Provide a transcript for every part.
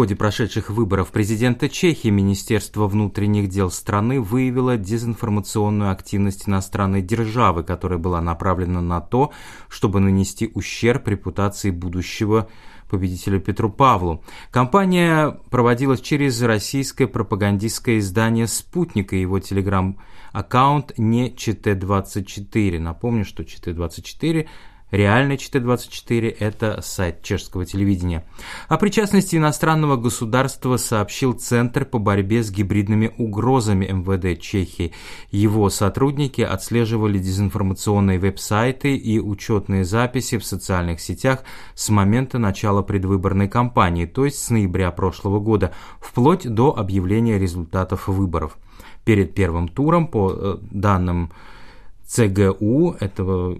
ходе прошедших выборов президента Чехии Министерство внутренних дел страны выявило дезинформационную активность иностранной державы, которая была направлена на то, чтобы нанести ущерб репутации будущего победителю Петру Павлу. Кампания проводилась через российское пропагандистское издание «Спутник» и его телеграм-аккаунт не ЧТ-24. Напомню, что ЧТ-24 Реальный ЧТ-24 – это сайт чешского телевидения. О причастности иностранного государства сообщил Центр по борьбе с гибридными угрозами МВД Чехии. Его сотрудники отслеживали дезинформационные веб-сайты и учетные записи в социальных сетях с момента начала предвыборной кампании, то есть с ноября прошлого года, вплоть до объявления результатов выборов. Перед первым туром, по э, данным ЦГУ, этого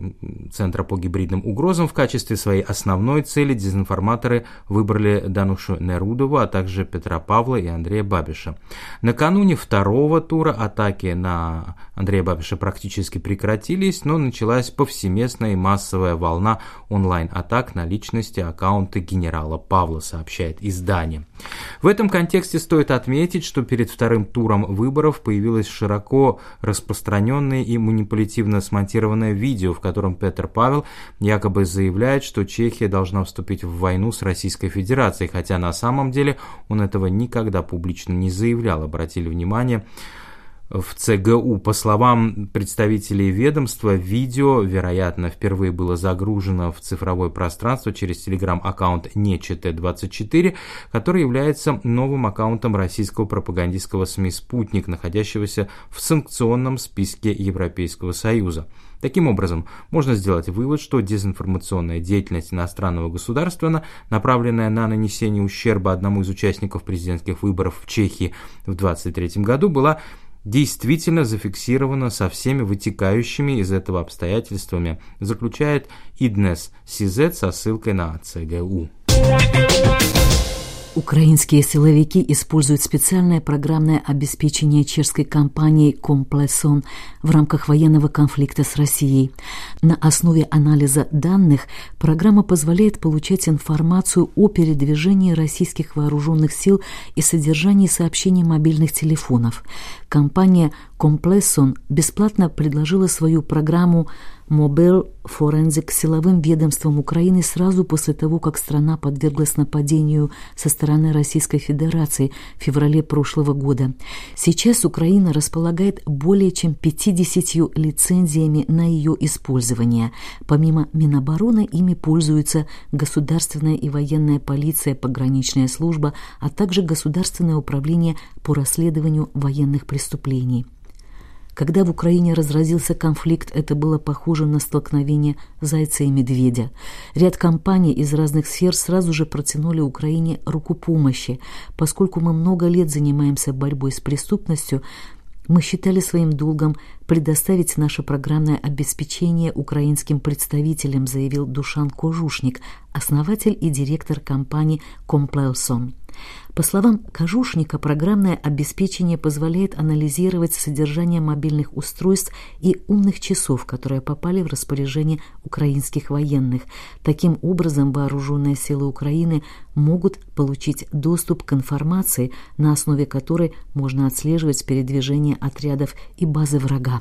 Центра по гибридным угрозам, в качестве своей основной цели дезинформаторы выбрали Данушу Нерудову, а также Петра Павла и Андрея Бабиша. Накануне второго тура атаки на Андрея Бабиша практически прекратились, но началась повсеместная и массовая волна онлайн-атак на личности аккаунта генерала Павла, сообщает издание. В этом контексте стоит отметить, что перед вторым туром выборов появилось широко распространенное и манипулятивно смонтированное видео, в котором Петр Павел якобы заявляет, что Чехия должна вступить в войну с Российской Федерацией, хотя на самом деле он этого никогда публично не заявлял, обратили внимание в ЦГУ. По словам представителей ведомства, видео, вероятно, впервые было загружено в цифровое пространство через телеграм-аккаунт НЕЧТ-24, который является новым аккаунтом российского пропагандистского СМИ «Спутник», находящегося в санкционном списке Европейского Союза. Таким образом, можно сделать вывод, что дезинформационная деятельность иностранного государства, направленная на нанесение ущерба одному из участников президентских выборов в Чехии в 2023 году, была действительно зафиксировано со всеми вытекающими из этого обстоятельствами, заключает Иднес Сизет со ссылкой на ЦГУ. Украинские силовики используют специальное программное обеспечение чешской компании «Комплесон» в рамках военного конфликта с Россией. На основе анализа данных программа позволяет получать информацию о передвижении российских вооруженных сил и содержании сообщений мобильных телефонов. Компания «Комплесон» бесплатно предложила свою программу Мобел Форензик силовым ведомством Украины сразу после того, как страна подверглась нападению со стороны Российской Федерации в феврале прошлого года. Сейчас Украина располагает более чем 50 лицензиями на ее использование. Помимо Минобороны ими пользуются государственная и военная полиция, пограничная служба, а также Государственное управление по расследованию военных преступлений. Когда в Украине разразился конфликт, это было похоже на столкновение зайца и медведя. Ряд компаний из разных сфер сразу же протянули Украине руку помощи. Поскольку мы много лет занимаемся борьбой с преступностью, мы считали своим долгом предоставить наше программное обеспечение украинским представителям, заявил Душан Кожушник, основатель и директор компании «Комплеосон». По словам Кожушника, программное обеспечение позволяет анализировать содержание мобильных устройств и умных часов, которые попали в распоряжение украинских военных. Таким образом, вооруженные силы Украины могут получить доступ к информации, на основе которой можно отслеживать передвижение отрядов и базы врага.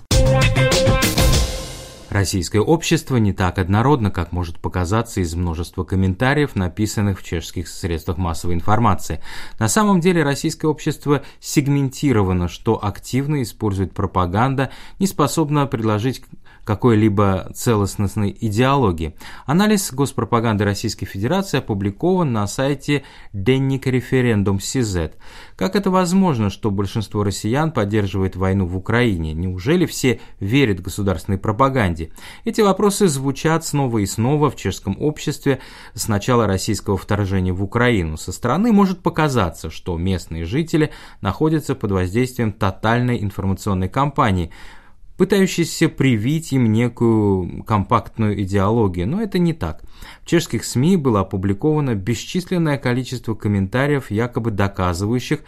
Российское общество не так однородно, как может показаться из множества комментариев, написанных в чешских средствах массовой информации. На самом деле российское общество сегментировано, что активно использует пропаганда, не способна предложить какой-либо целостностной идеологии. Анализ госпропаганды Российской Федерации опубликован на сайте Денник Референдум СИЗ. Как это возможно, что большинство россиян поддерживает войну в Украине? Неужели все верят государственной пропаганде? Эти вопросы звучат снова и снова в чешском обществе с начала российского вторжения в Украину. Со стороны может показаться, что местные жители находятся под воздействием тотальной информационной кампании – пытающийся привить им некую компактную идеологию, но это не так. В чешских СМИ было опубликовано бесчисленное количество комментариев, якобы доказывающих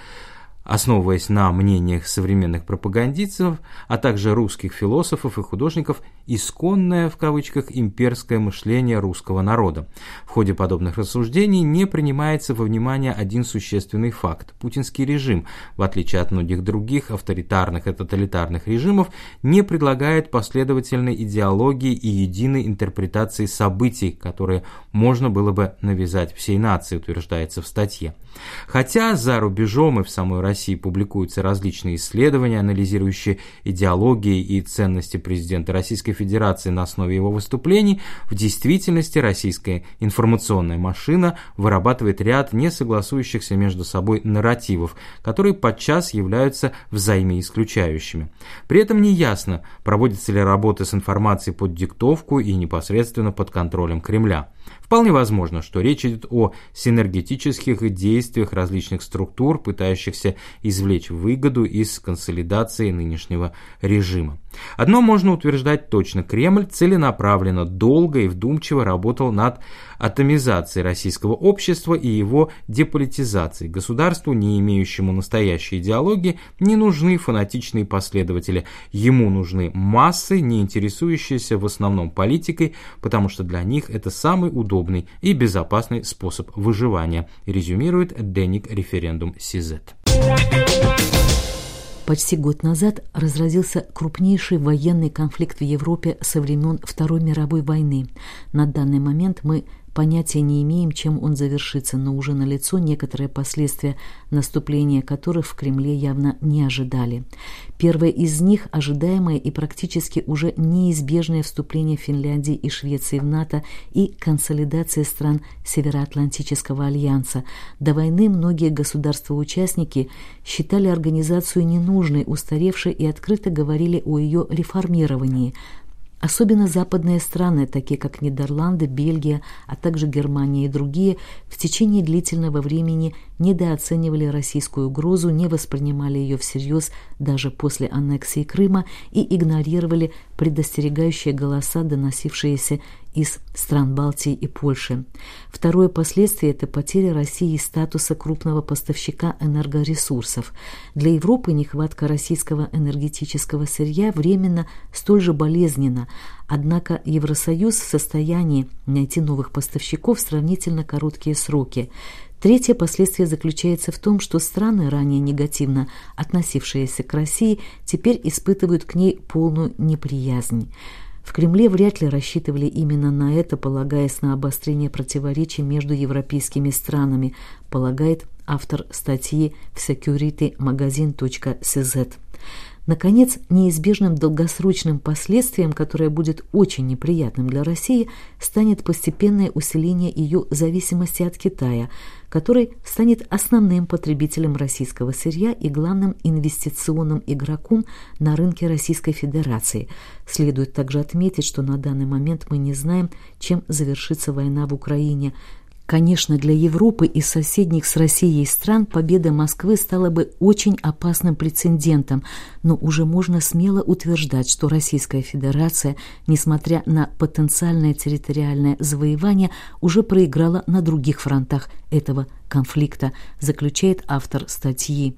основываясь на мнениях современных пропагандистов, а также русских философов и художников, исконное, в кавычках, имперское мышление русского народа. В ходе подобных рассуждений не принимается во внимание один существенный факт. Путинский режим, в отличие от многих других авторитарных и тоталитарных режимов, не предлагает последовательной идеологии и единой интерпретации событий, которые можно было бы навязать всей нации, утверждается в статье. Хотя за рубежом и в самой России публикуются различные исследования, анализирующие идеологии и ценности президента Российской Федерации на основе его выступлений, в действительности российская информационная машина вырабатывает ряд несогласующихся между собой нарративов, которые подчас являются взаимоисключающими. При этом не ясно, проводится ли работа с информацией под диктовку и непосредственно под контролем Кремля. Вполне возможно, что речь идет о синергетических действиях различных структур, пытающихся извлечь выгоду из консолидации нынешнего режима. Одно можно утверждать точно, Кремль целенаправленно, долго и вдумчиво работал над атомизацией российского общества и его деполитизацией. Государству, не имеющему настоящей идеологии, не нужны фанатичные последователи. Ему нужны массы, не интересующиеся в основном политикой, потому что для них это самый удобный и безопасный способ выживания, резюмирует Деник референдум Сизет. Почти год назад разразился крупнейший военный конфликт в Европе со времен Второй мировой войны. На данный момент мы Понятия не имеем, чем он завершится, но уже налицо некоторые последствия, наступления которых в Кремле явно не ожидали. Первое из них – ожидаемое и практически уже неизбежное вступление Финляндии и Швеции в НАТО и консолидация стран Североатлантического альянса. До войны многие государства-участники считали организацию ненужной, устаревшей и открыто говорили о ее реформировании – Особенно западные страны, такие как Нидерланды, Бельгия, а также Германия и другие, в течение длительного времени недооценивали российскую угрозу, не воспринимали ее всерьез даже после аннексии Крыма и игнорировали предостерегающие голоса, доносившиеся из стран Балтии и Польши. Второе последствие – это потеря России статуса крупного поставщика энергоресурсов. Для Европы нехватка российского энергетического сырья временно столь же болезненна, однако Евросоюз в состоянии найти новых поставщиков в сравнительно короткие сроки. Третье последствие заключается в том, что страны, ранее негативно относившиеся к России, теперь испытывают к ней полную неприязнь. В Кремле вряд ли рассчитывали именно на это, полагаясь на обострение противоречий между европейскими странами, полагает автор статьи в securitymagazine.cz. Наконец, неизбежным долгосрочным последствием, которое будет очень неприятным для России, станет постепенное усиление ее зависимости от Китая, который станет основным потребителем российского сырья и главным инвестиционным игроком на рынке Российской Федерации. Следует также отметить, что на данный момент мы не знаем, чем завершится война в Украине – Конечно, для Европы и соседних с Россией стран победа Москвы стала бы очень опасным прецедентом, но уже можно смело утверждать, что Российская Федерация, несмотря на потенциальное территориальное завоевание, уже проиграла на других фронтах этого конфликта, заключает автор статьи.